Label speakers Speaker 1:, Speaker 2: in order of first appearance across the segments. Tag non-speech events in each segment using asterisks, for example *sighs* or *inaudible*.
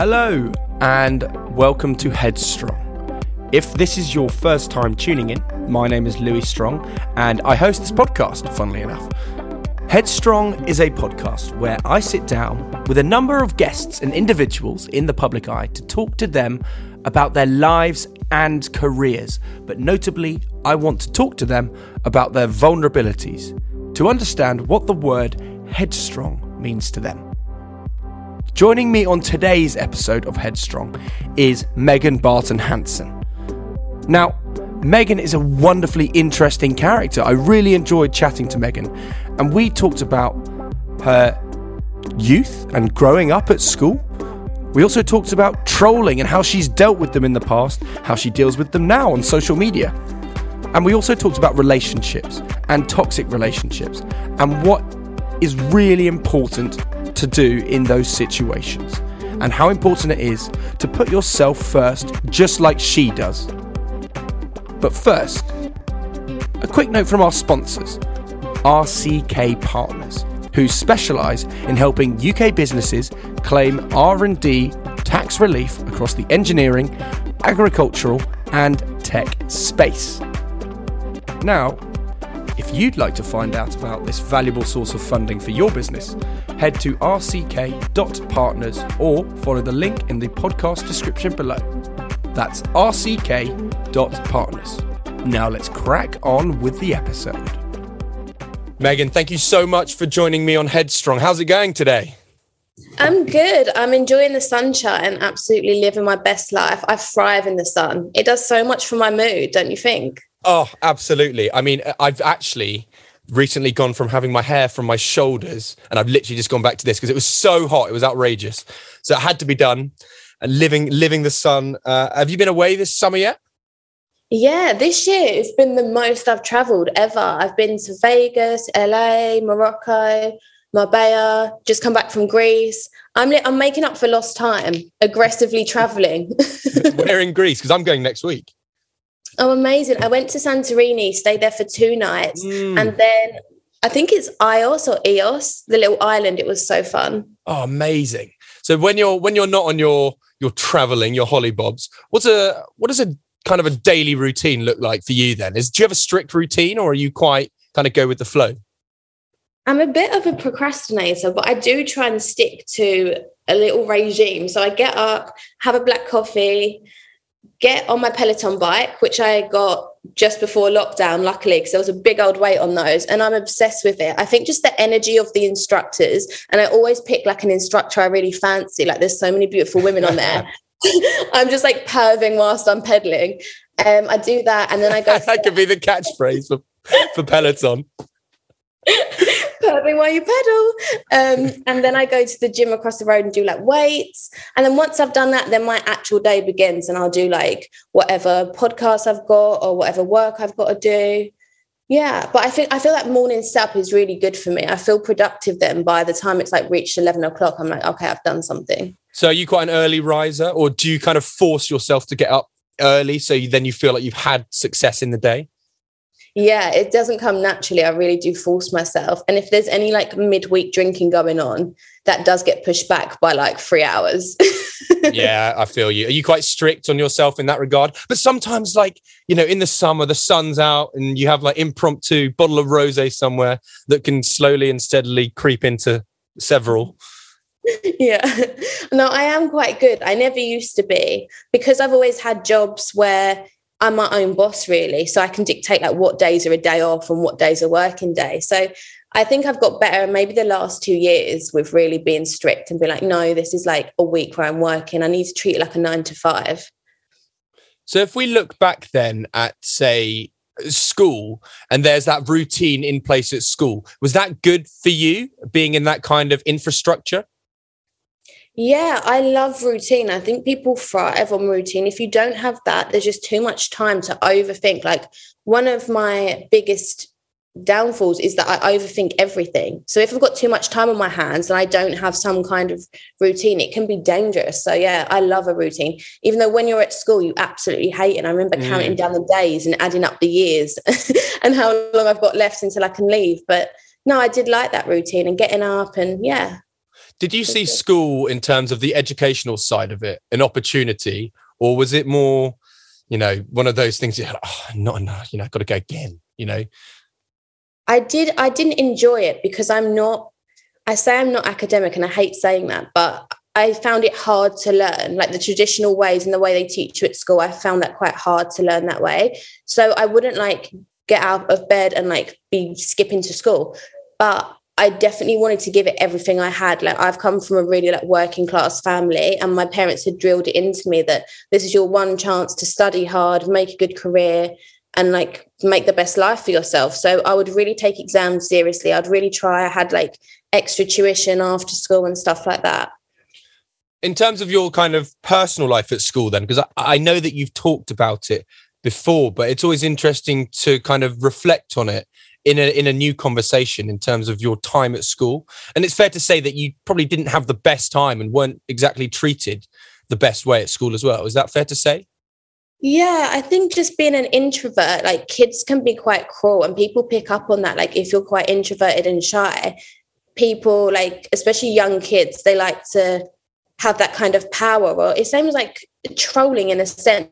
Speaker 1: Hello, and welcome to Headstrong. If this is your first time tuning in, my name is Louis Strong, and I host this podcast, funnily enough. Headstrong is a podcast where I sit down with a number of guests and individuals in the public eye to talk to them about their lives and careers. But notably, I want to talk to them about their vulnerabilities to understand what the word headstrong means to them. Joining me on today's episode of Headstrong is Megan Barton Hanson. Now, Megan is a wonderfully interesting character. I really enjoyed chatting to Megan, and we talked about her youth and growing up at school. We also talked about trolling and how she's dealt with them in the past, how she deals with them now on social media. And we also talked about relationships and toxic relationships and what is really important to do in those situations and how important it is to put yourself first, just like she does. But first, a quick note from our sponsors, RCK Partners, who specialise in helping UK businesses claim R&D tax relief across the engineering, agricultural, and tech space. Now, if you'd like to find out about this valuable source of funding for your business, head to rck.partners or follow the link in the podcast description below. That's rck.partners. Now let's crack on with the episode. Megan, thank you so much for joining me on Headstrong. How's it going today?
Speaker 2: I'm good. I'm enjoying the sunshine, and absolutely living my best life. I thrive in the sun. It does so much for my mood, don't you think?
Speaker 1: Oh, absolutely. I mean, I've actually recently gone from having my hair from my shoulders and I've literally just gone back to this because it was so hot. It was outrageous. So it had to be done and living, living the sun. Uh, have you been away this summer yet?
Speaker 2: Yeah, this year it's been the most I've traveled ever. I've been to Vegas, LA, Morocco, Marbella, just come back from Greece. I'm I'm making up for lost time, aggressively traveling. *laughs*
Speaker 1: Where in Greece? Because I'm going next week.
Speaker 2: Oh, amazing. I went to Santorini, stayed there for two nights. Mm. And then I think it's Ios or Eos, the little island. It was so fun.
Speaker 1: Oh, amazing. So when you're when you're not on your your traveling, your hollybobs, what's a what does a kind of a daily routine look like for you then? Is do you have a strict routine or are you quite kind of go with the flow?
Speaker 2: I'm a bit of a procrastinator, but I do try and stick to a little regime. So I get up, have a black coffee, get on my Peloton bike, which I got just before lockdown, luckily, because there was a big old weight on those. And I'm obsessed with it. I think just the energy of the instructors, and I always pick like an instructor I really fancy. Like there's so many beautiful women on there. *laughs* *laughs* I'm just like perving whilst I'm pedaling. Um, I do that, and then I go. *laughs*
Speaker 1: that could be the catchphrase for, for Peloton.
Speaker 2: Curving while you pedal. Um, and then I go to the gym across the road and do like weights. And then once I've done that, then my actual day begins and I'll do like whatever podcast I've got or whatever work I've got to do. Yeah, but I think I feel that morning step is really good for me. I feel productive then. By the time it's like reached eleven o'clock, I'm like, okay, I've done something.
Speaker 1: So, are you quite an early riser, or do you kind of force yourself to get up early so you, then you feel like you've had success in the day?
Speaker 2: Yeah, it doesn't come naturally. I really do force myself. And if there's any like midweek drinking going on, that does get pushed back by like three hours. *laughs*
Speaker 1: yeah, I feel you. Are you quite strict on yourself in that regard? But sometimes, like, you know, in the summer, the sun's out and you have like impromptu bottle of rose somewhere that can slowly and steadily creep into several. *laughs*
Speaker 2: Yeah. No, I am quite good. I never used to be because I've always had jobs where I'm my own boss really. So I can dictate like what days are a day off and what days are working day. So I think I've got better maybe the last two years with really being strict and be like, no, this is like a week where I'm working. I need to treat it like a nine to five.
Speaker 1: So if we look back then at say school and there's that routine in place at school, was that good for you being in that kind of infrastructure?
Speaker 2: Yeah, I love routine. I think people thrive on routine. If you don't have that, there's just too much time to overthink. Like one of my biggest downfalls is that I overthink everything. So if I've got too much time on my hands and I don't have some kind of routine, it can be dangerous. So yeah, I love a routine. Even though when you're at school, you absolutely hate it. And I remember mm. counting down the days and adding up the years *laughs* and how long I've got left until I can leave. But no, I did like that routine and getting up and yeah,
Speaker 1: did you see school in terms of the educational side of it an opportunity, or was it more, you know, one of those things? You're like, oh, ah, not enough. You know, I've got to go again. You know.
Speaker 2: I did. I didn't enjoy it because I'm not. I say I'm not academic, and I hate saying that, but I found it hard to learn, like the traditional ways and the way they teach you at school. I found that quite hard to learn that way. So I wouldn't like get out of bed and like be skipping to school. But I definitely wanted to give it everything I had. Like I've come from a really like working class family, and my parents had drilled it into me that this is your one chance to study hard, make a good career, and like make the best life for yourself. So I would really take exams seriously. I'd really try. I had like extra tuition after school and stuff like that.
Speaker 1: In terms of your kind of personal life at school, then, because I, I know that you've talked about it before, but it's always interesting to kind of reflect on it in a in a new conversation in terms of your time at school. And it's fair to say that you probably didn't have the best time and weren't exactly treated the best way at school as well. Is that fair to say?
Speaker 2: Yeah, I think just being an introvert, like kids can be quite cruel and people pick up on that. Like if you're quite introverted and shy, people like, especially young kids, they like to have that kind of power. Or it seems like trolling in a sense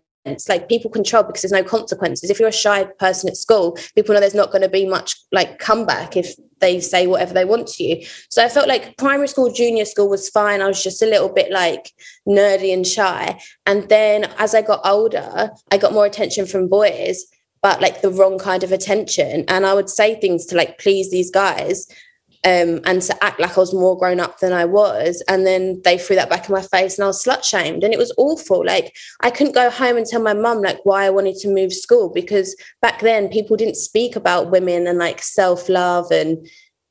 Speaker 2: like people control because there's no consequences. If you're a shy person at school people know there's not going to be much like comeback if they say whatever they want to you. So i felt like primary school junior school was fine. I was just a little bit like nerdy and shy. And then as i got older i got more attention from boys but like the wrong kind of attention. And i would say things to like please these guys um, and to act like I was more grown up than I was. And then they threw that back in my face and I was slut shamed. And it was awful. Like I couldn't go home and tell my mum like why I wanted to move school because back then people didn't speak about women and like self-love and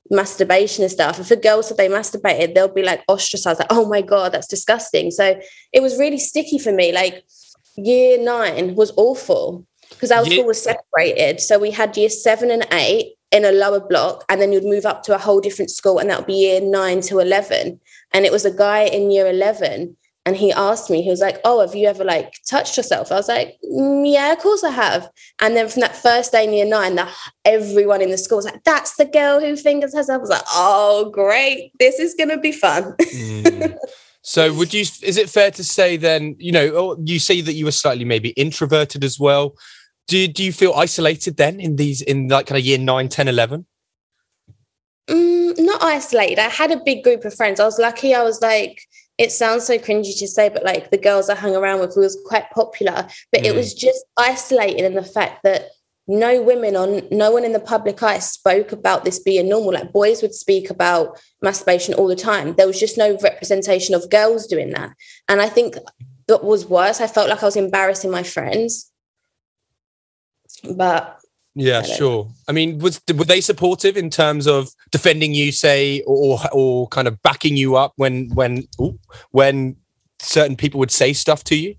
Speaker 2: masturbation and stuff. If a girl said they masturbated, they'll be like ostracized, like, oh my God, that's disgusting. So it was really sticky for me. Like year nine was awful because our school was separated. So we had year seven and eight in a lower block and then you'd move up to a whole different school and that would be year 9 to 11 and it was a guy in year 11 and he asked me he was like oh have you ever like touched yourself? I was like mm, yeah of course i have. And then from that first day in year 9 the, everyone in the school was like that's the girl who fingers herself. I was like oh great. This is going to be fun. *laughs* Mm.
Speaker 1: So would you is it fair to say then, you know, oh, you say that you were slightly maybe introverted as well do, do you feel isolated then in these in like kind of year 9 10 11
Speaker 2: mm, not isolated. I had a big group of friends. I was lucky i was like it sounds so cringy to say but like the girls i hung around with was quite popular but mm. it was just isolated in the fact that no women on no one in the public eye spoke about this being normal. Like boys would speak about masturbation all the time. There was just no representation of girls doing that. And i think that was worse. I felt like i was embarrassing my friends but
Speaker 1: Yeah,
Speaker 2: I
Speaker 1: sure. I mean, was were they supportive in terms of defending you, say, or or kind of backing you up when when ooh, when certain people would say stuff to you?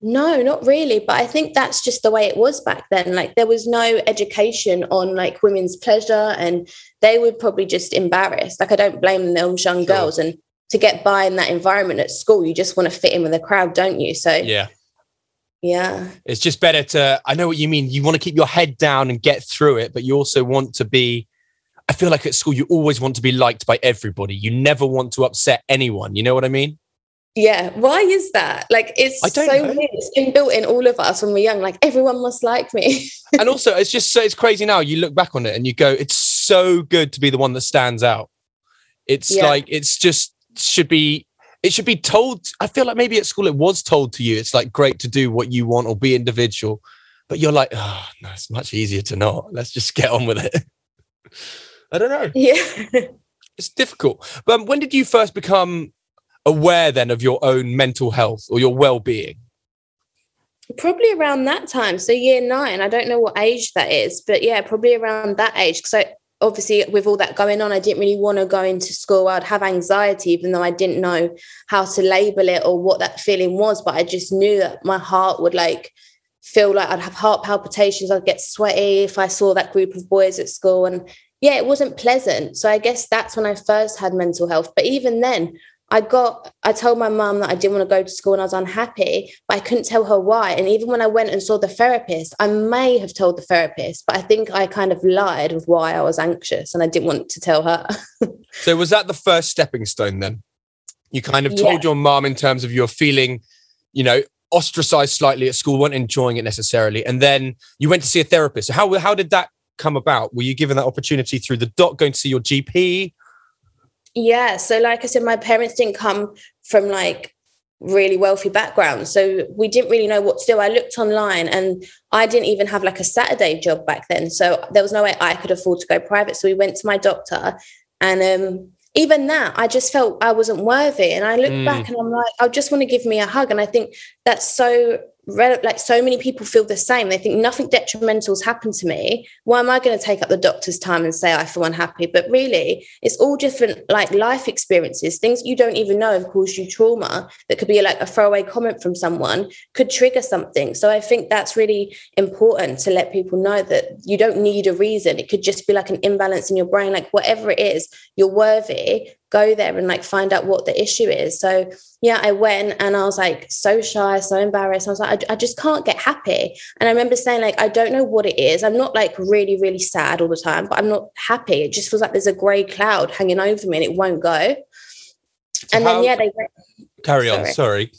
Speaker 2: No, not really. But I think that's just the way it was back then. Like there was no education on like women's pleasure, and they would probably just embarrass. Like I don't blame those young
Speaker 1: Sure.
Speaker 2: girls. And to get by in that environment at school, you just want to fit in with the crowd, don't you? So
Speaker 1: Yeah,
Speaker 2: yeah,
Speaker 1: it's just better to. I know what you mean. You want to keep your head down and get through it, but you also want to be. I feel like at school you always want to be liked by everybody. You never want to upset anyone. You know what I mean?
Speaker 2: yeah. Why is that? Like it's so
Speaker 1: know.
Speaker 2: weird. It's been built in all of us when we're young. Like everyone must like me. *laughs*
Speaker 1: and also, it's just so it's crazy now. You look back on it and you go, it's so good to be the one that stands out. It's
Speaker 2: Yeah.
Speaker 1: like it's just should be. It should be told. I feel like maybe at school it was told to you. It's like great to do what you want or be individual, but you're like, oh no, it's much easier to not. Let's just get on with it. *laughs* I don't know.
Speaker 2: yeah. *laughs*
Speaker 1: It's difficult. But um, when did you first become aware then of your own mental health or your well-being?
Speaker 2: probably around that time so year nine i don't know what age that is but yeah probably around that age because i obviously with all that going on i didn't really want to go into school. I'd have anxiety even though i didn't know how to label it or what that feeling was but i just knew that my heart would like feel like i'd have heart palpitations i'd get sweaty if i saw that group of boys at school. And yeah it wasn't pleasant. So i guess that's when i first had mental health. But even then I got, I told my mum that I didn't want to go to school and I was unhappy, but I couldn't tell her why. And even when I went and saw the therapist, I may have told the therapist, but I think I kind of lied of why I was anxious and I didn't want to tell her. *laughs*
Speaker 1: So was that the first stepping stone then? You kind of told your mom in terms of your feeling, you know, ostracized slightly at school, weren't enjoying it necessarily, and then you went to see a therapist. So how how did that come about? Were you given that opportunity through the doc, going to see your GP?
Speaker 2: Yeah. So, like I said, my parents didn't come from like really wealthy backgrounds. So we didn't really know what to do. I looked online and I didn't even have like a Saturday job back then. So there was no way I could afford to go private. So we went to my doctor and um even that, I just felt I wasn't worthy. And I look
Speaker 1: Mm.
Speaker 2: back and I'm like, I just want to give me a hug. And I think that's so like so many people feel the same. They think nothing detrimental's happened to me. Why am I going to take up the doctor's time and say I feel unhappy? But really, it's all different like life experiences, things you don't even know have caused you trauma that could be like a throwaway comment from someone could trigger something. So I think that's really important to let people know that you don't need a reason. It could just be like an imbalance in your brain, like whatever it is, you're worthy. Go there and like find out what the issue is. So yeah, I went and I was like so shy, so embarrassed. I was like, I, I just can't get happy. And I remember saying, like, I don't know what it is. I'm not like really, really sad all the time, but I'm not happy. It just feels like there's a grey cloud hanging over me and it won't go. and
Speaker 1: how-
Speaker 2: then yeah, they
Speaker 1: Carry on.
Speaker 2: Sorry.
Speaker 1: Sorry.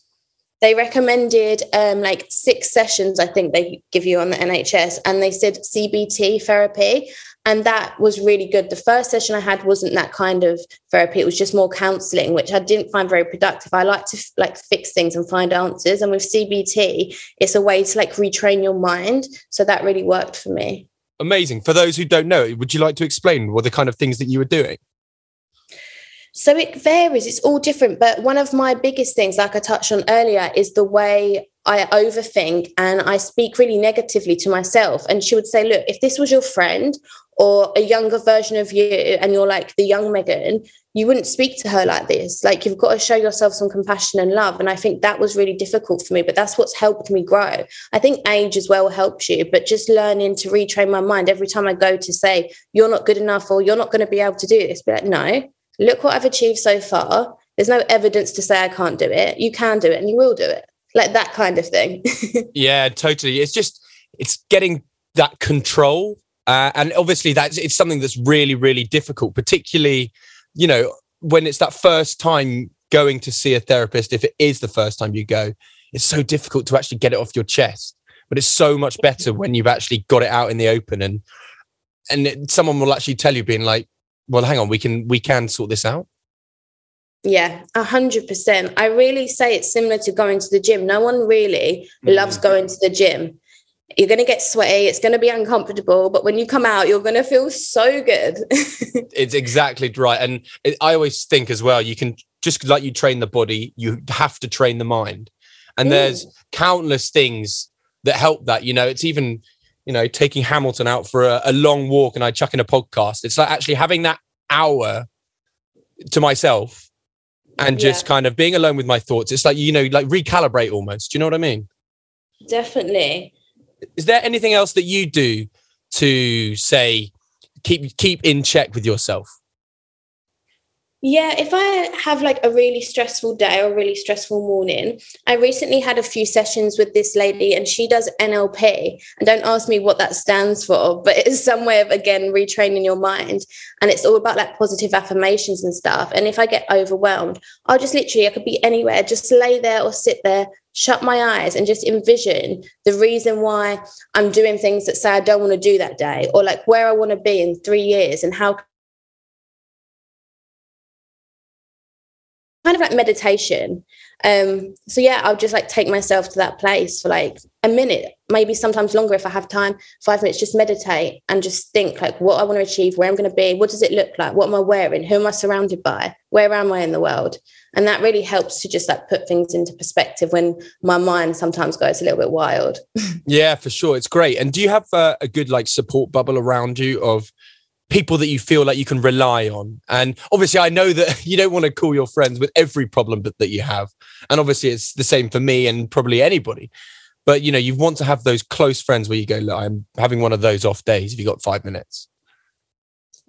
Speaker 2: they recommended um, like six sessions, I think they give you on the NHS, and they said CBT therapy. And that was really good. The first session I had wasn't that kind of therapy. It was just more counseling, which I didn't find very productive. I like to like fix things and find answers. And with CBT, it's a way to like retrain your mind. So that really worked for me.
Speaker 1: Amazing. For those who don't know, would you like to explain what the kind of things that you were doing?
Speaker 2: So it varies, it's all different. But one of my biggest things, like I touched on earlier, is the way I overthink and I speak really negatively to myself. And she would say, Look, if this was your friend or a younger version of you, and you're like the young Megan, you wouldn't speak to her like this. Like you've got to show yourself some compassion and love. And I think that was really difficult for me, but that's what's helped me grow. I think age as well helps you, but just learning to retrain my mind every time I go to say, You're not good enough or you're not going to be able to do this. Be like, No, look what I've achieved so far. There's no evidence to say I can't do it. You can do it and you will do it. Like that kind of thing. *laughs*
Speaker 1: Yeah, totally. It's just it's getting that control, uh, and obviously that's it's something that's really really difficult, particularly you know when it's that first time going to see a therapist. If it is the first time you go, it's so difficult to actually get it off your chest. But it's so much better when you've actually got it out in the open, and and it, someone will actually tell you, being like, "Well, hang on, we can we can sort this out."
Speaker 2: yeah, a hundred percent. I really say it's similar to going to the gym. No one really loves going to the gym. You're going to get sweaty. It's going to be uncomfortable, but when you come out, you're going to feel so good. *laughs*
Speaker 1: it's exactly right and it, i always think as well you can just like you train the body you have to train the mind and
Speaker 2: Mm.
Speaker 1: there's countless things that help that you know it's even you know, taking Hamilton out for a, a long walk and I chuck in a podcast. It's like actually having that hour to myself and just
Speaker 2: Yeah.
Speaker 1: kind of being alone with my thoughts. It's like, you know, like recalibrate almost. Do you know what I mean?
Speaker 2: Definitely.
Speaker 1: Is there anything else that you do to say keep keep in check with yourself?
Speaker 2: Yeah, if I have like a really stressful day or really stressful morning, I recently had a few sessions with this lady and she does NLP. And don't ask me what that stands for, but it's some way of again retraining your mind. And it's all about like positive affirmations and stuff. And if I get overwhelmed, I'll just literally, I could be anywhere, just lay there or sit there, shut my eyes and just envision the reason why I'm doing things that say I don't want to do that day, or like where I want to be in three years and how kind of like meditation. Um, so yeah, I'll just like take myself to that place for like a minute, maybe sometimes longer if I have time, five minutes, just meditate and just think like what I want to achieve, where I'm going to be, what does it look like, what am I wearing, who am I surrounded by, where am I in the world? And that really helps to just like put things into perspective when my mind sometimes goes a little bit wild. *laughs*
Speaker 1: Yeah, for sure. It's great. And do you have uh, a good like support bubble around you of people that you feel like you can rely on? And obviously, I know that *laughs* you don't want to call your friends with every problem that, you have. And obviously, it's the same for me and probably anybody. But you know, you want to have those close friends where you go, I'm having one of those off days. Have you got five minutes?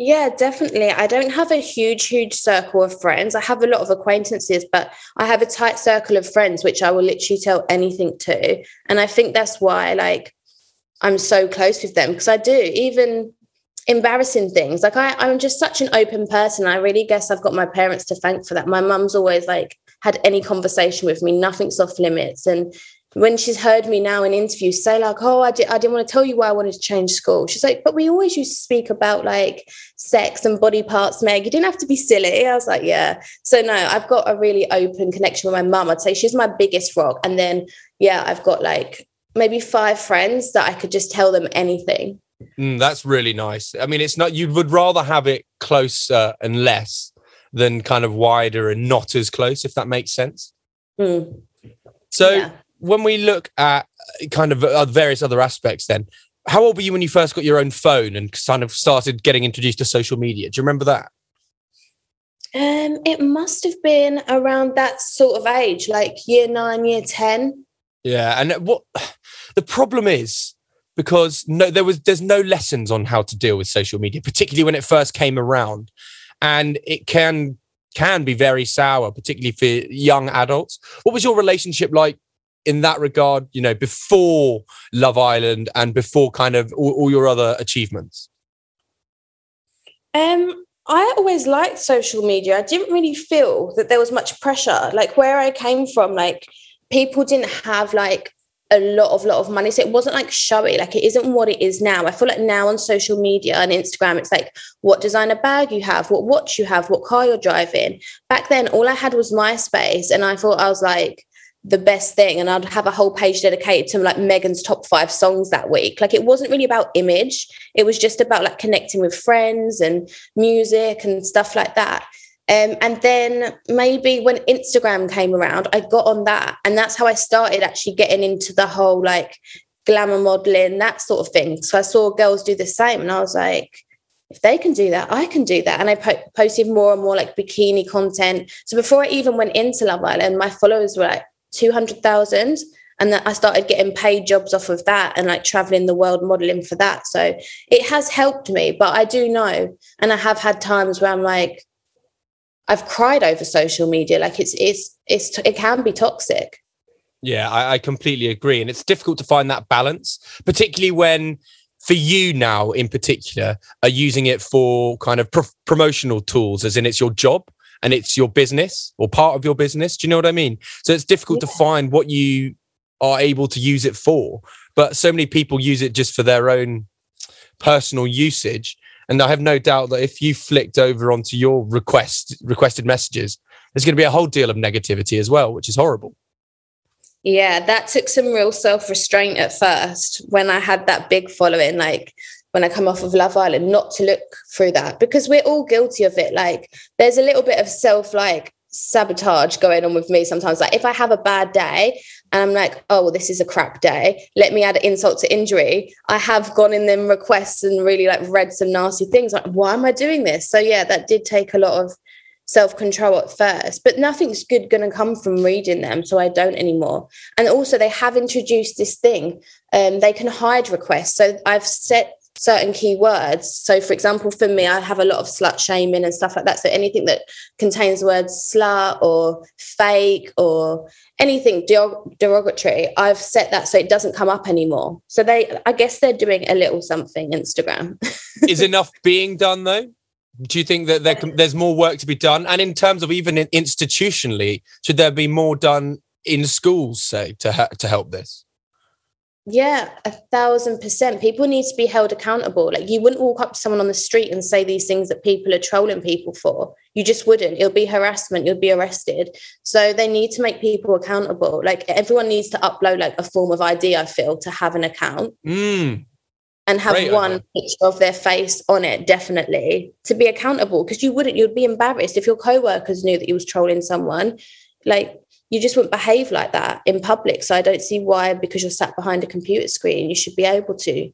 Speaker 2: Yeah, definitely. I don't have a huge, huge circle of friends. I have a lot of acquaintances, but I have a tight circle of friends which I will literally tell anything to. And I think that's why, like, I'm so close with them because I do even embarrassing things. Like, I, I'm just such an open person. I really guess I've got my parents to thank for that. My mum's always like had any conversation with me, nothing's off limits. And when she's heard me now in interviews say like oh I, di- I didn't want to tell you why i wanted to change school she's like but we always used to speak about like sex and body parts meg you didn't have to be silly i was like yeah so no i've got a really open connection with my mum i'd say she's my biggest rock and then yeah i've got like maybe five friends that i could just tell them anything
Speaker 1: Mm, that's really nice. I mean, it's not, you would rather have it closer and less than kind of wider and not as close, if that makes sense.
Speaker 2: Hmm.
Speaker 1: So,
Speaker 2: Yeah.
Speaker 1: when we look at uh, kind of uh, various other aspects, then how old were you when you first got your own phone and kind of started getting introduced to social media? Do you remember that?
Speaker 2: um it must have been around that sort of age like year nine year 10
Speaker 1: Yeah, and what *sighs* the problem is because no, there was there's no lessons on how to deal with social media, particularly when it first came around, and it can can be very sour, particularly for young adults. What was your relationship like in that regard? You know, before Love Island and before kind of all, all your other achievements.
Speaker 2: Um, I always liked social media. I didn't really feel that there was much pressure. Like where I came from, like people didn't have like a lot of lot of money. So it wasn't like showy. Like it isn't what it is now. I feel like now on social media and Instagram, it's like what designer bag you have, what watch you have, what car you're driving. Back then, all I had was MySpace, and I thought I was like the best thing and I'd have a whole page dedicated to like Megan's top 5 songs that week like it wasn't really about image it was just about like connecting with friends and music and stuff like that um, and then maybe when Instagram came around I got on that and that's how I started actually getting into the whole like glamour modeling that sort of thing so I saw girls do the same and I was like if they can do that, I can do that. And I po- posted more and more like bikini content. So before I even went into Love Island, my followers were like 200,000. And then I started getting paid jobs off of that and like traveling the world modeling for that. So it has helped me. But I do know, and I have had times where I'm like, I've cried over social media. Like it's, it's, it's, it can be toxic.
Speaker 1: Yeah, I, I completely agree. And it's difficult to find that balance, particularly when for you now in particular are using it for kind of pro- promotional tools as in it's your job and it's your business or part of your business do you know what i mean so it's difficult to find what you are able to use it for but so many people use it just for their own personal usage and i have no doubt that if you flicked over onto your request requested messages there's going to be a whole deal of negativity as well which is horrible
Speaker 2: Yeah, that took some real self restraint at first when I had that big following, like when I come off of Love Island, not to look through that because we're all guilty of it. Like there's a little bit of self like sabotage going on with me sometimes. Like if I have a bad day and I'm like, oh, well, this is a crap day, let me add insult to injury. I have gone in them requests and really like read some nasty things. Like, why am I doing this? So yeah, that did take a lot of self control at first, but nothing's good going to come from reading them. So I don't anymore. And also, they have introduced this thing. Um, they can hide requests. So I've set certain keywords. So, for example, for me, I have a lot of slut shaming and stuff like that. So, anything that contains the words slut or fake or anything derogatory, I've set that so it doesn't come up anymore. So, they, I guess they're doing a little something, Instagram.
Speaker 1: Is *laughs* enough being done though? Do you think that there can, there's more work to be done? And in terms of even institutionally, should there be more done in schools, say, to ha- to help this?
Speaker 2: Yeah, a thousand percent. People need to be held accountable. Like you wouldn't walk up to someone on the street and say these things that people are trolling people for. You just wouldn't. It'll be harassment. You'll be arrested. So they need to make people accountable. Like everyone needs to upload like a form of ID. I feel to have an account.
Speaker 1: Mm.
Speaker 2: And have Great one picture of their face on it, definitely to be accountable. Because you wouldn't, you'd be embarrassed if your co-workers knew that you was trolling someone. Like you just wouldn't behave like that in public. So I don't see why, because you're sat behind a computer screen, you should be able to.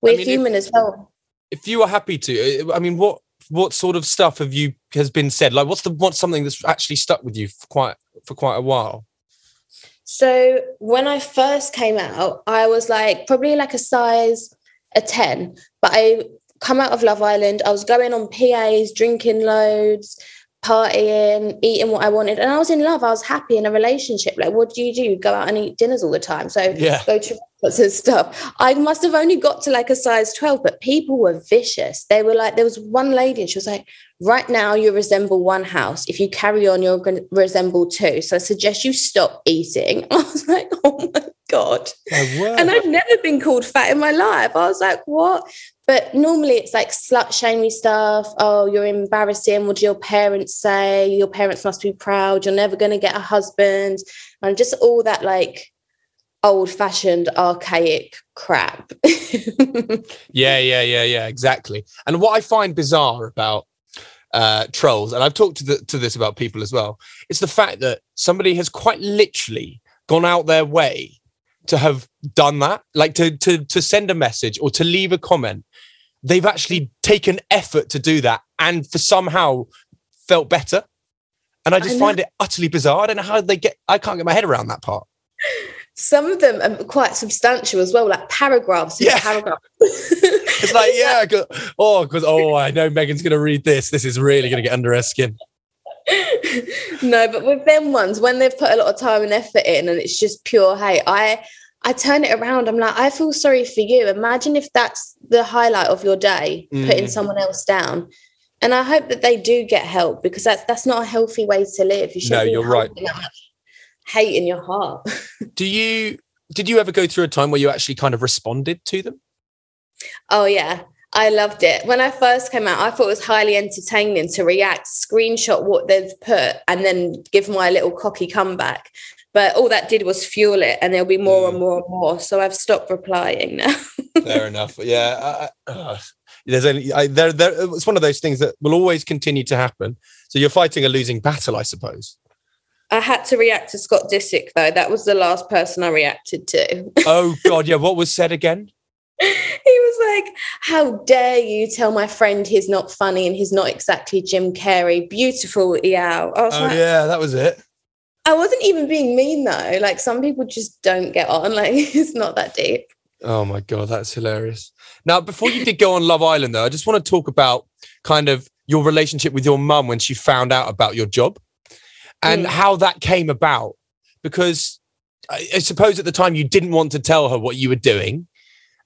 Speaker 2: We're I mean, human if, as well.
Speaker 1: If you are happy to, uh, I mean, what what sort of stuff have you has been said? Like, what's the what's something that's actually stuck with you for quite for quite a while?
Speaker 2: So when I first came out, I was like probably like a size a ten, but I come out of Love Island. I was going on PAs, drinking loads partying, eating what I wanted. And I was in love. I was happy in a relationship. Like, what do you do? Go out and eat dinners all the time. So yeah. go to restaurants and stuff. I must have only got to like a size 12, but people were vicious. They were like, there was one lady and she was like, right now you resemble one house. If you carry on, you're going to resemble two. So I suggest you stop eating. *laughs* I was like, oh my God. Oh, and I've never been called fat in my life. I was like, what? But normally it's like slut shamey stuff. Oh, you're embarrassing. What do your parents say? Your parents must be proud. You're never going to get a husband. And just all that like old fashioned, archaic crap. *laughs*
Speaker 1: yeah, yeah, yeah, yeah, exactly. And what I find bizarre about uh, trolls, and I've talked to, the, to this about people as well, it's the fact that somebody has quite literally gone out their way to have done that, like to to to send a message or to leave a comment they've actually taken effort to do that and for somehow felt better. And I just I find it utterly bizarre. I don't know how they get, I can't get my head around that part.
Speaker 2: Some of them are quite substantial as well, like paragraphs. Yeah. Paragraphs. *laughs*
Speaker 1: it's like, yeah, oh, because, oh, I know Megan's going to read this. This is really going to get under her skin. *laughs*
Speaker 2: no, but with them ones, when they've put a lot of time and effort in and it's just pure hate, I I turn it around. I'm like, I feel sorry for you. Imagine if that's the highlight of your day, mm. putting someone else down. And I hope that they do get help because that's that's not a healthy way to live.
Speaker 1: You should no, you're right.
Speaker 2: Hate in your heart. *laughs*
Speaker 1: do you did you ever go through a time where you actually kind of responded to them?
Speaker 2: Oh yeah. I loved it. When I first came out, I thought it was highly entertaining to react, screenshot what they've put, and then give my little cocky comeback but all that did was fuel it and there'll be more mm. and more and more so i've stopped replying now *laughs*
Speaker 1: fair enough yeah I, uh, there's only I, there, there it's one of those things that will always continue to happen so you're fighting a losing battle i suppose
Speaker 2: I had to react to Scott Disick though. That was the last person I reacted to. *laughs*
Speaker 1: oh God, yeah. What was said again?
Speaker 2: he was like, How dare you tell my friend he's not funny and he's not exactly Jim Carrey? Beautiful, yeah.
Speaker 1: oh, like, yeah, that was it.
Speaker 2: I wasn't even being mean though. Like some people just don't get on. *laughs* Like it's not that deep.
Speaker 1: Oh my god, that's hilarious. Now, before you did go on Love Island, though, I just want to talk about kind of your relationship with your mum when she found out about your job and mm. how that came about. Because I, I, suppose at the time you didn't want to tell her what you were doing,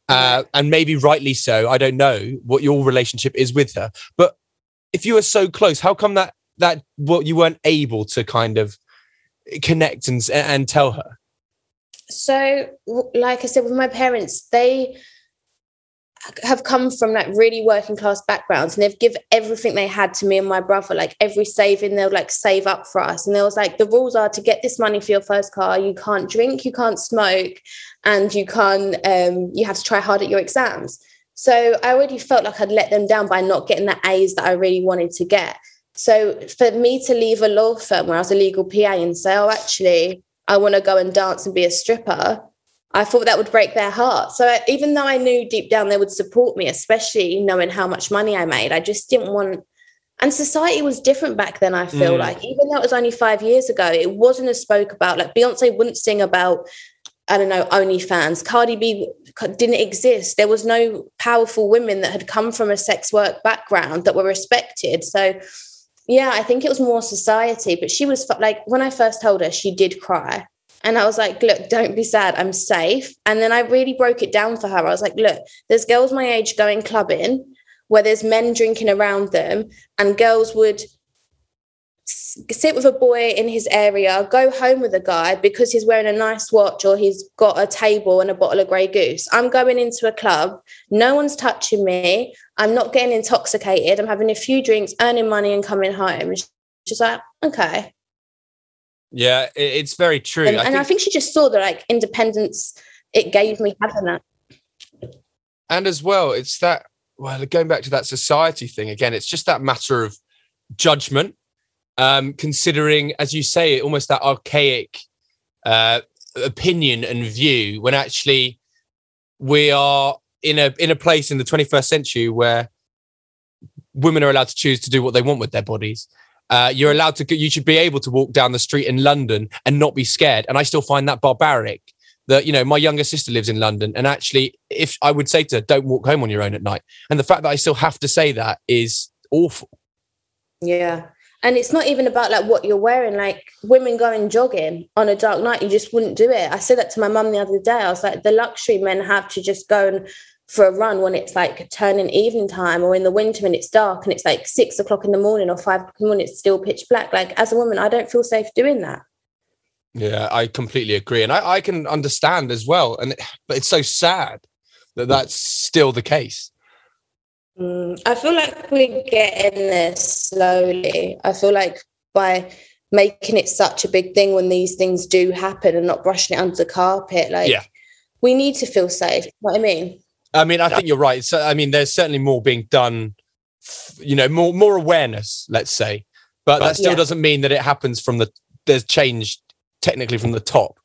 Speaker 1: uh, and maybe rightly so. I don't know what your relationship is with her, but if you were so close, how come that that what you weren't able to kind of connect and and tell her?
Speaker 2: So, like I said, with my parents, they have come from like really working class backgrounds and they've given everything they had to me and my brother like every saving they'll like save up for us. And there was like the rules are to get this money for your first car. You can't drink you can't smoke and you can't um you have to try hard at your exams. So i already felt like i'd let them down by not getting the a's that i really wanted to get. So for me to leave a law firm where I was a legal PA and say, oh, actually, I want to go and dance and be a stripper, I thought that would break their heart. So even though I knew deep down they would support me, especially knowing how much money I made, I just didn't want. And society was different back then. I feel mm. like even though it was only five years ago, it wasn't as spoke about. Like Beyonce wouldn't sing about, I don't know, OnlyFans. Cardi B didn't exist. There was no powerful women that had come from a sex work background that were respected. So yeah, I think it was more society. But she was like, when I first told her, she did cry. And I was like, look, don't be sad. I'm safe. And then I really broke it down for her. I was like, look, there's girls my age going clubbing where there's men drinking around them, and girls would sit with a boy in his area, go home with a guy because he's wearing a nice watch or he's got a table and a bottle of Grey Goose. I'm going into a club, no one's touching me. I'm not getting intoxicated. I'm having a few drinks, earning money, and coming home. She's like, okay.
Speaker 1: Yeah, it's very true.
Speaker 2: And, I, and think, I think she just saw the like independence it gave me having that.
Speaker 1: And as well, it's that well, going back to that society thing again, it's just that matter of judgment. Um, considering, as you say, almost that archaic uh, opinion and view, when actually we are in a in a place in the 21st century where women are allowed to choose to do what they want with their bodies. Uh, you're allowed to. You should be able to walk down the street in London and not be scared. And I still find that barbaric. That you know, my younger sister lives in London, and actually, if I would say to her, "Don't walk home on your own at night," and the fact that I still have to say that is awful.
Speaker 2: Yeah, and it's not even about like what you're wearing. Like women going jogging on a dark night, you just wouldn't do it. I said that to my mum the other day. I was like, the luxury men have to just go and for a run when it's like turning evening time or in the winter and it's dark and it's like six o'clock in the morning or five o'clock in the morning, it's still pitch black. Like as a woman, I don't feel safe doing that.
Speaker 1: Yeah, I completely agree. And I, I can understand as well. And but it's so sad that that's still the case.
Speaker 2: Mm, I feel like we're getting there slowly. I feel like by making it such a big thing when these things do happen and not brushing it under the carpet, like yeah. we need to feel safe. You know what I mean?
Speaker 1: I mean, I think you're right. So, I mean, there's certainly more being done, you know, more more awareness, let's say, but that still yeah. doesn't mean that it happens from the. There's change technically from the top,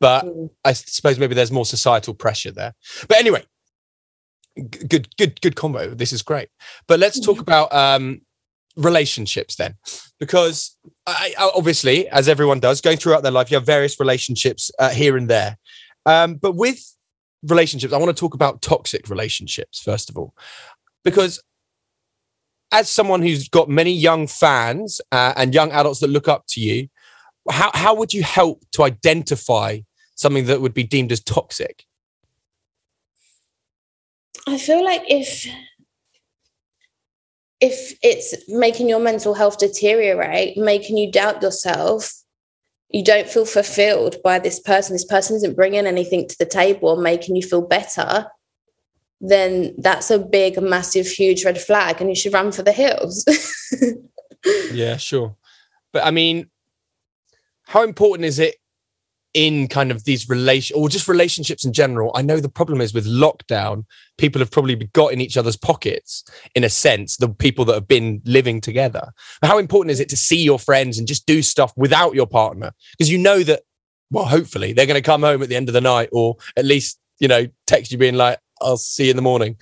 Speaker 1: but mm. I suppose maybe there's more societal pressure there. But anyway, good, good, good combo. This is great. But let's talk about um, relationships then, because I, I, obviously, as everyone does, going throughout their life, you have various relationships uh, here and there. Um, but with relationships, I want to talk about toxic relationships first of all, because as someone who's got many young fans uh, and young adults that look up to you, how how would you help to identify something that would be deemed as toxic?
Speaker 2: I feel like if if it's making your mental health deteriorate, making you doubt yourself, you don't feel fulfilled by this person, this person isn't bringing anything to the table or making you feel better, then that's a big, massive, huge red flag and you should run for the hills. *laughs*
Speaker 1: yeah, sure. But I mean, how important is it in kind of these relation or just relationships in general i know the problem is with lockdown people have probably got in each other's pockets in a sense the people that have been living together but how important is it to see your friends and just do stuff without your partner because you know that well hopefully they're going to come home at the end of the night or at least you know text you being like i'll see you in the morning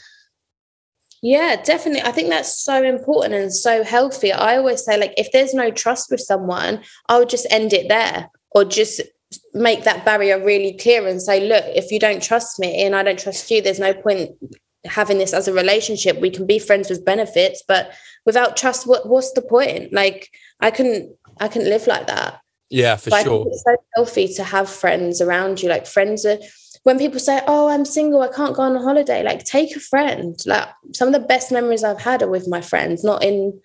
Speaker 2: yeah, definitely. I think that's so important and so healthy. I always say, like, if there's no trust with someone, I would just end it there or just make that barrier really clear and say, look, if you don't trust me and I don't trust you, there's no point having this as a relationship. We can be friends with benefits, but without trust, what, what's the point? Like I couldn't, I couldn't live like that.
Speaker 1: Yeah, for but sure.
Speaker 2: it's so healthy to have friends around you. Like friends are when people say, "Oh, I'm single, I can't go on a holiday," like take a friend. Like some of the best memories I've had are with my friends, not in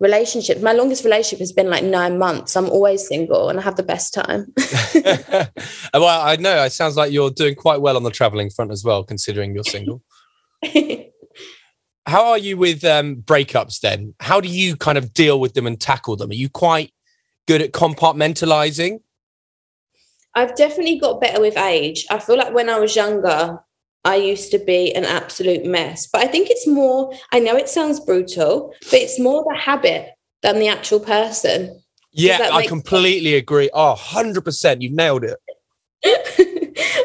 Speaker 2: relationships. My longest relationship has been like nine months. I'm always single and I have the best time. *laughs* *laughs*
Speaker 1: well, I know it sounds like you're doing quite well on the traveling front as well, considering you're single. *laughs* How are you with um, breakups then? How do you kind of deal with them and tackle them? Are you quite good at compartmentalizing?
Speaker 2: I've definitely got better with age. I feel like when I was younger, I used to be an absolute mess. But I think it's more, I know it sounds brutal, but it's more the habit than the actual person.
Speaker 1: Yeah, I completely sense? agree. Oh, 100%. You've nailed it. *laughs*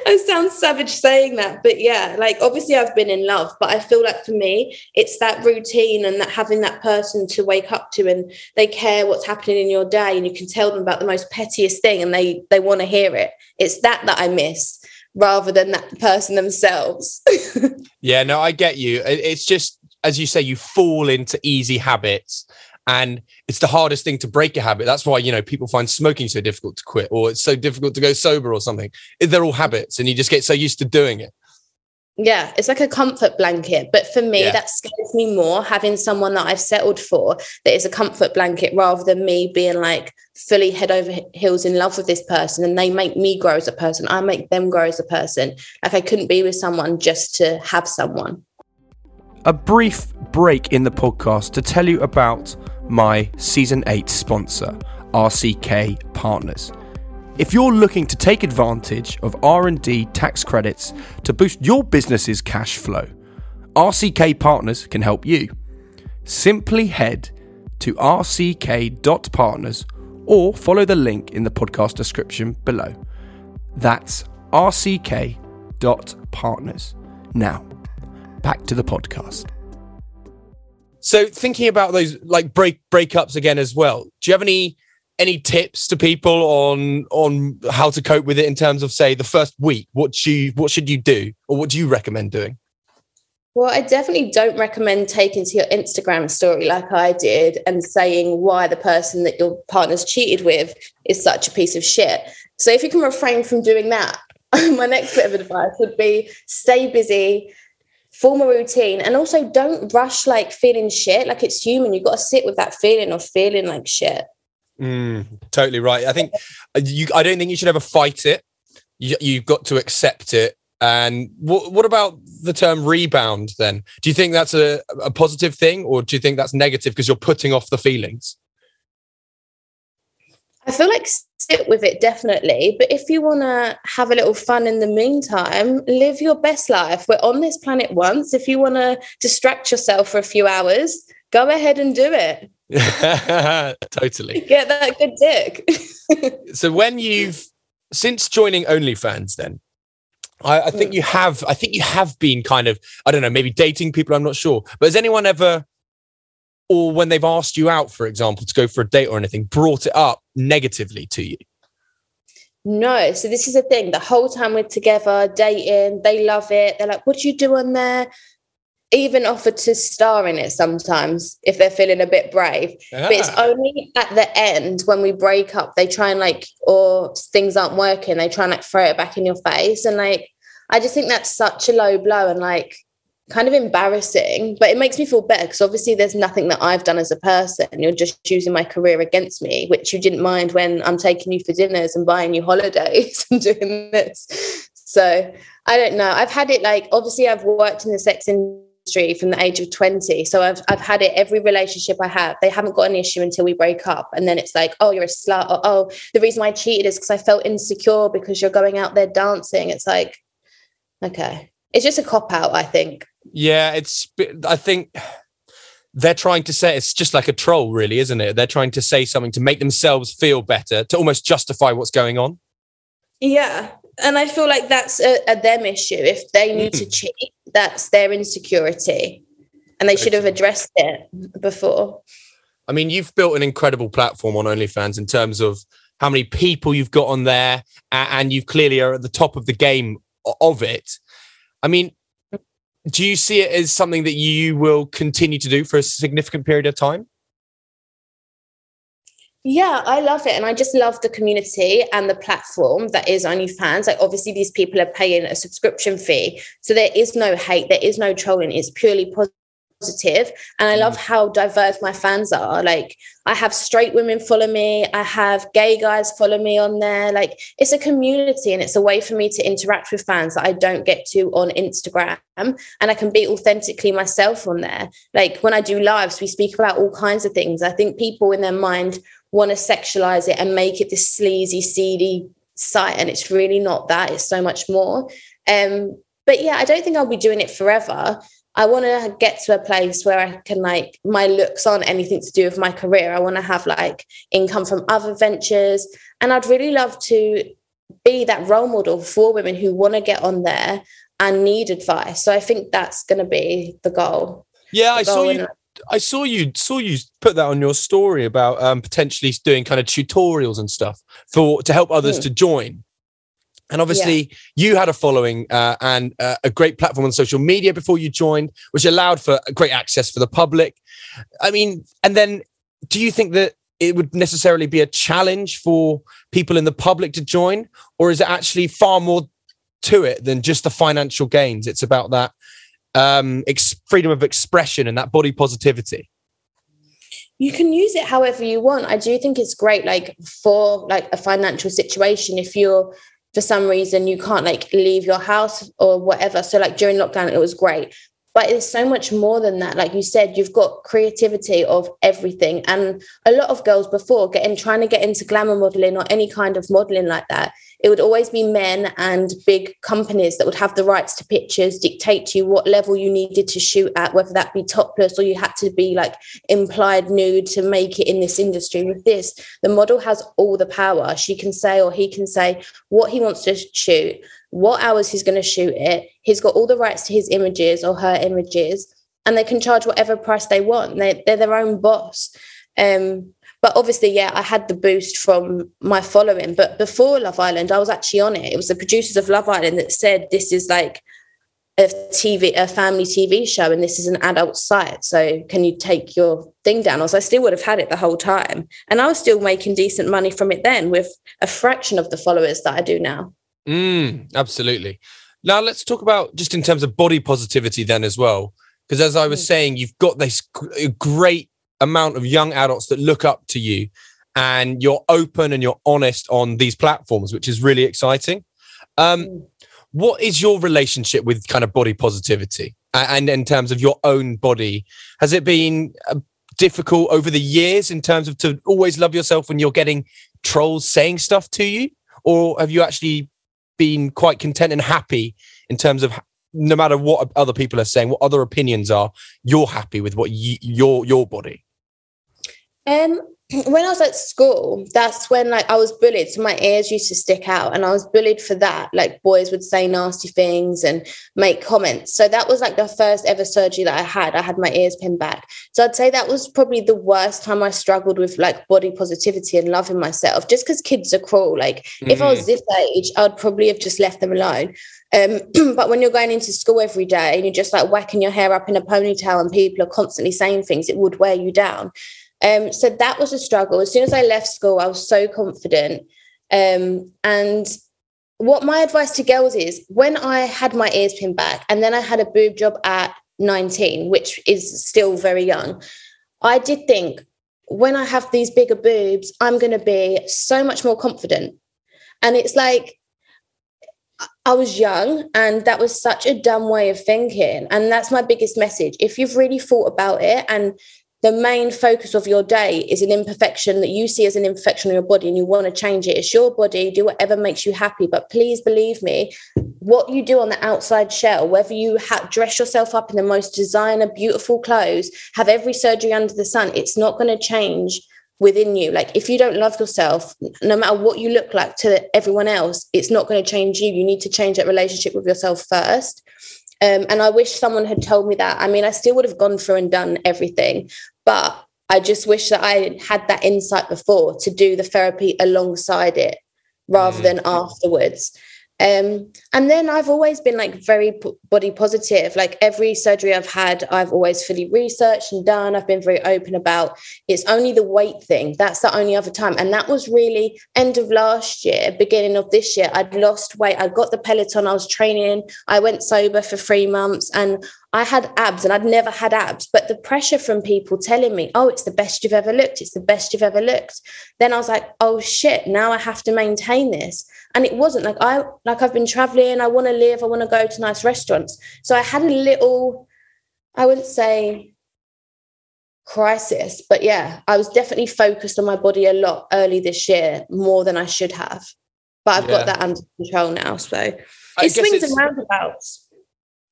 Speaker 2: I sound savage saying that, but yeah, like obviously I've been in love, but I feel like for me, it's that routine and that having that person to wake up to and they care what's happening in your day and you can tell them about the most pettiest thing and they they want to hear it. It's that that I miss rather than that person themselves. *laughs*
Speaker 1: yeah, no, I get you. It's just as you say, you fall into easy habits and it's the hardest thing to break a habit that's why you know people find smoking so difficult to quit or it's so difficult to go sober or something they're all habits and you just get so used to doing it
Speaker 2: yeah it's like a comfort blanket but for me yeah. that scares me more having someone that i've settled for that is a comfort blanket rather than me being like fully head over heels in love with this person and they make me grow as a person i make them grow as a person like i couldn't be with someone just to have someone
Speaker 1: a brief break in the podcast to tell you about my season 8 sponsor, RCK Partners. If you're looking to take advantage of R&D tax credits to boost your business's cash flow, RCK Partners can help you. Simply head to rck.partners or follow the link in the podcast description below. That's rck.partners. Now, back to the podcast. So thinking about those like break breakups again as well. Do you have any any tips to people on on how to cope with it in terms of say the first week? What you what should you do or what do you recommend doing?
Speaker 2: Well, I definitely don't recommend taking to your Instagram story like I did and saying why the person that your partner's cheated with is such a piece of shit. So if you can refrain from doing that, *laughs* my next bit of advice would be stay busy, form a routine and also don't rush like feeling shit like it's human you've got to sit with that feeling of feeling like shit
Speaker 1: mm, totally right i think uh, you i don't think you should ever fight it you, you've got to accept it and what, what about the term rebound then do you think that's a, a positive thing or do you think that's negative because you're putting off the feelings
Speaker 2: I feel like sit with it definitely. But if you want to have a little fun in the meantime, live your best life. We're on this planet once. If you want to distract yourself for a few hours, go ahead and do it. *laughs*
Speaker 1: totally. *laughs*
Speaker 2: Get that good dick. *laughs*
Speaker 1: so when you've since joining OnlyFans, then I, I think you have. I think you have been kind of. I don't know. Maybe dating people. I'm not sure. But has anyone ever or when they've asked you out, for example, to go for a date or anything, brought it up negatively to you?
Speaker 2: No. So this is the thing. The whole time we're together, dating, they love it. They're like, "What do you do on there?" Even offered to star in it sometimes if they're feeling a bit brave. But it's ah. only at the end when we break up, they try and like, or things aren't working, they try and like throw it back in your face. And like, I just think that's such a low blow. And like, kind of embarrassing, but it makes me feel better because obviously there's nothing that I've done as a person. You're just choosing my career against me, which you didn't mind when I'm taking you for dinners and buying you holidays *laughs* and doing this. So I don't know. I've had it like obviously I've worked in the sex industry from the age of 20. So I've I've had it every relationship I have. They haven't got an issue until we break up. And then it's like, oh, you're a slut, or oh, the reason I cheated is because I felt insecure because you're going out there dancing. It's like, okay. It's just a cop out, I think.
Speaker 1: Yeah, it's. I think they're trying to say it's just like a troll, really, isn't it? They're trying to say something to make themselves feel better, to almost justify what's going on.
Speaker 2: Yeah, and I feel like that's a, a them issue. If they need to hmm. cheat, that's their insecurity, and they should have addressed it before.
Speaker 1: I mean, you've built an incredible platform on OnlyFans in terms of how many people you've got on there, and you clearly are at the top of the game of it. I mean, do you see it as something that you will continue to do for a significant period of time?
Speaker 2: Yeah, I love it. And I just love the community and the platform that is OnlyFans. Like, obviously, these people are paying a subscription fee. So there is no hate, there is no trolling. It's purely positive positive and i love mm. how diverse my fans are like i have straight women follow me i have gay guys follow me on there like it's a community and it's a way for me to interact with fans that i don't get to on instagram and i can be authentically myself on there like when i do lives we speak about all kinds of things i think people in their mind want to sexualize it and make it this sleazy seedy site and it's really not that it's so much more um but yeah i don't think i'll be doing it forever I want to get to a place where I can like my looks aren't anything to do with my career. I want to have like income from other ventures. And I'd really love to be that role model for women who want to get on there and need advice. So I think that's going to be the goal.
Speaker 1: Yeah,
Speaker 2: the
Speaker 1: I saw you. I saw you saw you put that on your story about um, potentially doing kind of tutorials and stuff for to help others hmm. to join. And obviously, yeah. you had a following uh, and uh, a great platform on social media before you joined, which allowed for great access for the public. I mean, and then do you think that it would necessarily be a challenge for people in the public to join, or is it actually far more to it than just the financial gains? It's about that um, ex- freedom of expression and that body positivity
Speaker 2: you can use it however you want i do think it's great like for like a financial situation if you're for some reason you can't like leave your house or whatever. So like during lockdown, it was great. But it's so much more than that. Like you said, you've got creativity of everything. And a lot of girls before getting trying to get into glamour modeling or any kind of modeling like that, it would always be men and big companies that would have the rights to pictures, dictate to you what level you needed to shoot at, whether that be topless or you had to be like implied nude to make it in this industry. With this, the model has all the power. She can say or he can say what he wants to shoot, what hours he's going to shoot it. He's got all the rights to his images or her images, and they can charge whatever price they want. They, they're their own boss. Um, but obviously, yeah, I had the boost from my following. But before Love Island, I was actually on it. It was the producers of Love Island that said this is like a TV, a family TV show, and this is an adult site. So can you take your thing down? I was, I still would have had it the whole time, and I was still making decent money from it then, with a fraction of the followers that I do now.
Speaker 1: Mm, absolutely. Now let's talk about just in terms of body positivity then as well, because as I was mm. saying, you've got this great amount of young adults that look up to you and you're open and you're honest on these platforms, which is really exciting. Um, mm. what is your relationship with kind of body positivity and in terms of your own body? Has it been uh, difficult over the years in terms of to always love yourself when you're getting trolls saying stuff to you? Or have you actually been quite content and happy in terms of no matter what other people are saying, what other opinions are, you're happy with what you, your your body?
Speaker 2: Um, when I was at school, that's when like I was bullied. So my ears used to stick out and I was bullied for that. Like boys would say nasty things and make comments. So that was like the first ever surgery that I had. I had my ears pinned back. So I'd say that was probably the worst time I struggled with like body positivity and loving myself, just because kids are cruel. Like mm. if I was mm. this age, I'd probably have just left them alone. Um, *clears throat* but when you're going into school every day and you're just like whacking your hair up in a ponytail and people are constantly saying things, it would wear you down. Um, so that was a struggle. As soon as I left school, I was so confident. Um, and what my advice to girls is when I had my ears pinned back and then I had a boob job at 19, which is still very young, I did think when I have these bigger boobs, I'm going to be so much more confident. And it's like, I was young and that was such a dumb way of thinking. And that's my biggest message. If you've really thought about it and the main focus of your day is an imperfection that you see as an imperfection in your body and you want to change it. It's your body, do whatever makes you happy. But please believe me, what you do on the outside shell, whether you ha- dress yourself up in the most designer, beautiful clothes, have every surgery under the sun, it's not going to change within you. Like if you don't love yourself, no matter what you look like to everyone else, it's not going to change you. You need to change that relationship with yourself first. Um, and I wish someone had told me that. I mean, I still would have gone through and done everything, but I just wish that I had that insight before to do the therapy alongside it rather mm. than afterwards. Um, and then I've always been like very body positive. Like every surgery I've had, I've always fully researched and done. I've been very open about. It's only the weight thing. That's the only other time. And that was really end of last year, beginning of this year. I'd lost weight. I got the Peloton. I was training. I went sober for three months, and I had abs and I'd never had abs, but the pressure from people telling me, oh, it's the best you've ever looked, it's the best you've ever looked. Then I was like, oh shit, now I have to maintain this. And it wasn't like I like I've been traveling, I want to live, I want to go to nice restaurants. So I had a little, I wouldn't say crisis, but yeah, I was definitely focused on my body a lot early this year, more than I should have. But I've yeah. got that under control now. So it swings and roundabouts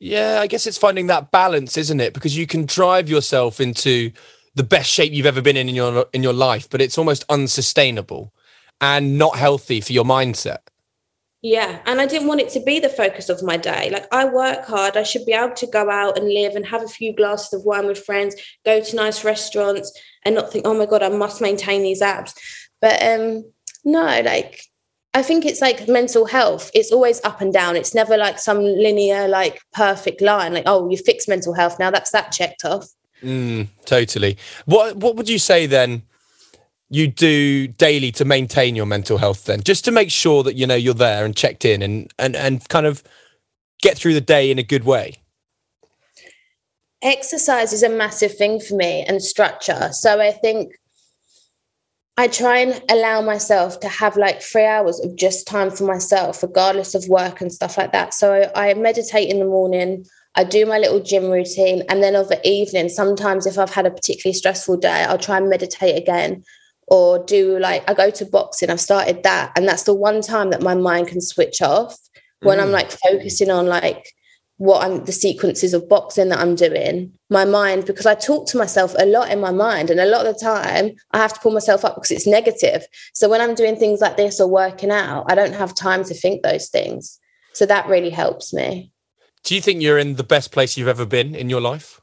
Speaker 1: Yeah, I guess it's finding that balance, isn't it? Because you can drive yourself into the best shape you've ever been in in your in your life, but it's almost unsustainable and not healthy for your mindset.
Speaker 2: Yeah, and I didn't want it to be the focus of my day. Like I work hard, I should be able to go out and live and have a few glasses of wine with friends, go to nice restaurants and not think, "Oh my god, I must maintain these abs." But um no, like I think it's like mental health. It's always up and down. It's never like some linear, like perfect line. Like, oh, you fix mental health now. That's that checked off.
Speaker 1: Mm, totally. What What would you say then? You do daily to maintain your mental health, then, just to make sure that you know you're there and checked in, and and and kind of get through the day in a good way.
Speaker 2: Exercise is a massive thing for me, and structure. So I think I try and allow myself to have like three hours of just time for myself, regardless of work and stuff like that. So I, I meditate in the morning. I do my little gym routine. And then over the evening, sometimes if I've had a particularly stressful day, I'll try and meditate again or do like, I go to boxing. I've started that. And that's the one time that my mind can switch off when mm. I'm like focusing on like what I'm the sequences of boxing that I'm doing, my mind, because I talk to myself a lot in my mind. And a lot of the time I have to pull myself up because it's negative. So when I'm doing things like this or working out, I don't have time to think those things. So that really helps me.
Speaker 1: Do you think you're in the best place you've ever been in your life?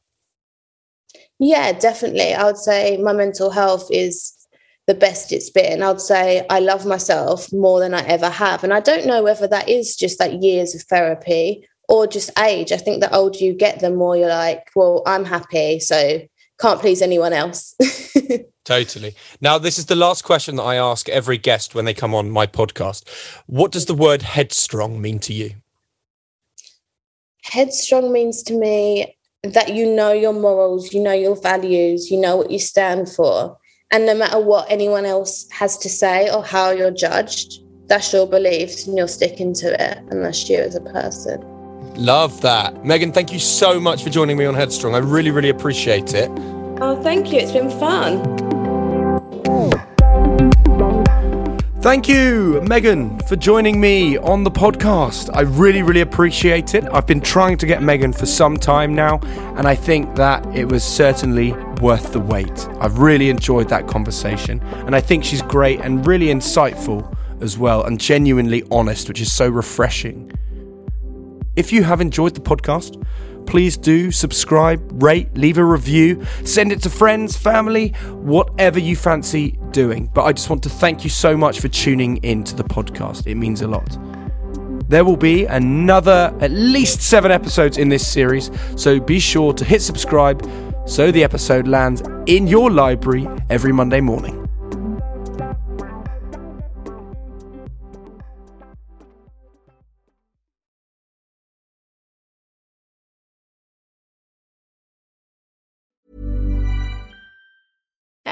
Speaker 2: Yeah, definitely. I would say my mental health is the best it's been. I'd say I love myself more than I ever have. And I don't know whether that is just like years of therapy or just age. I think the older you get, the more you're like, well, I'm happy. So can't please anyone else. *laughs*
Speaker 1: totally. Now, this is the last question that I ask every guest when they come on my podcast. What does the word headstrong mean to you?
Speaker 2: Headstrong means to me that you know your morals, you know your values, you know what you stand for. And no matter what anyone else has to say or how you're judged, that's your beliefs and you're sticking to it, and that's you as a person.
Speaker 1: Love that. Megan, thank you so much for joining me on Headstrong. I really, really appreciate it.
Speaker 2: Oh, thank you. It's been fun.
Speaker 1: Thank you, Megan, for joining me on the podcast. I really, really appreciate it. I've been trying to get Megan for some time now, and I think that it was certainly worth the wait. I've really enjoyed that conversation, and I think she's great and really insightful as well, and genuinely honest, which is so refreshing. If you have enjoyed the podcast, please do subscribe, rate, leave a review, send it to friends, family, whatever you fancy doing. But I just want to thank you so much for tuning in to the podcast. It means a lot. There will be another at least seven episodes in this series, so be sure to hit subscribe so the episode lands in your library every Monday morning.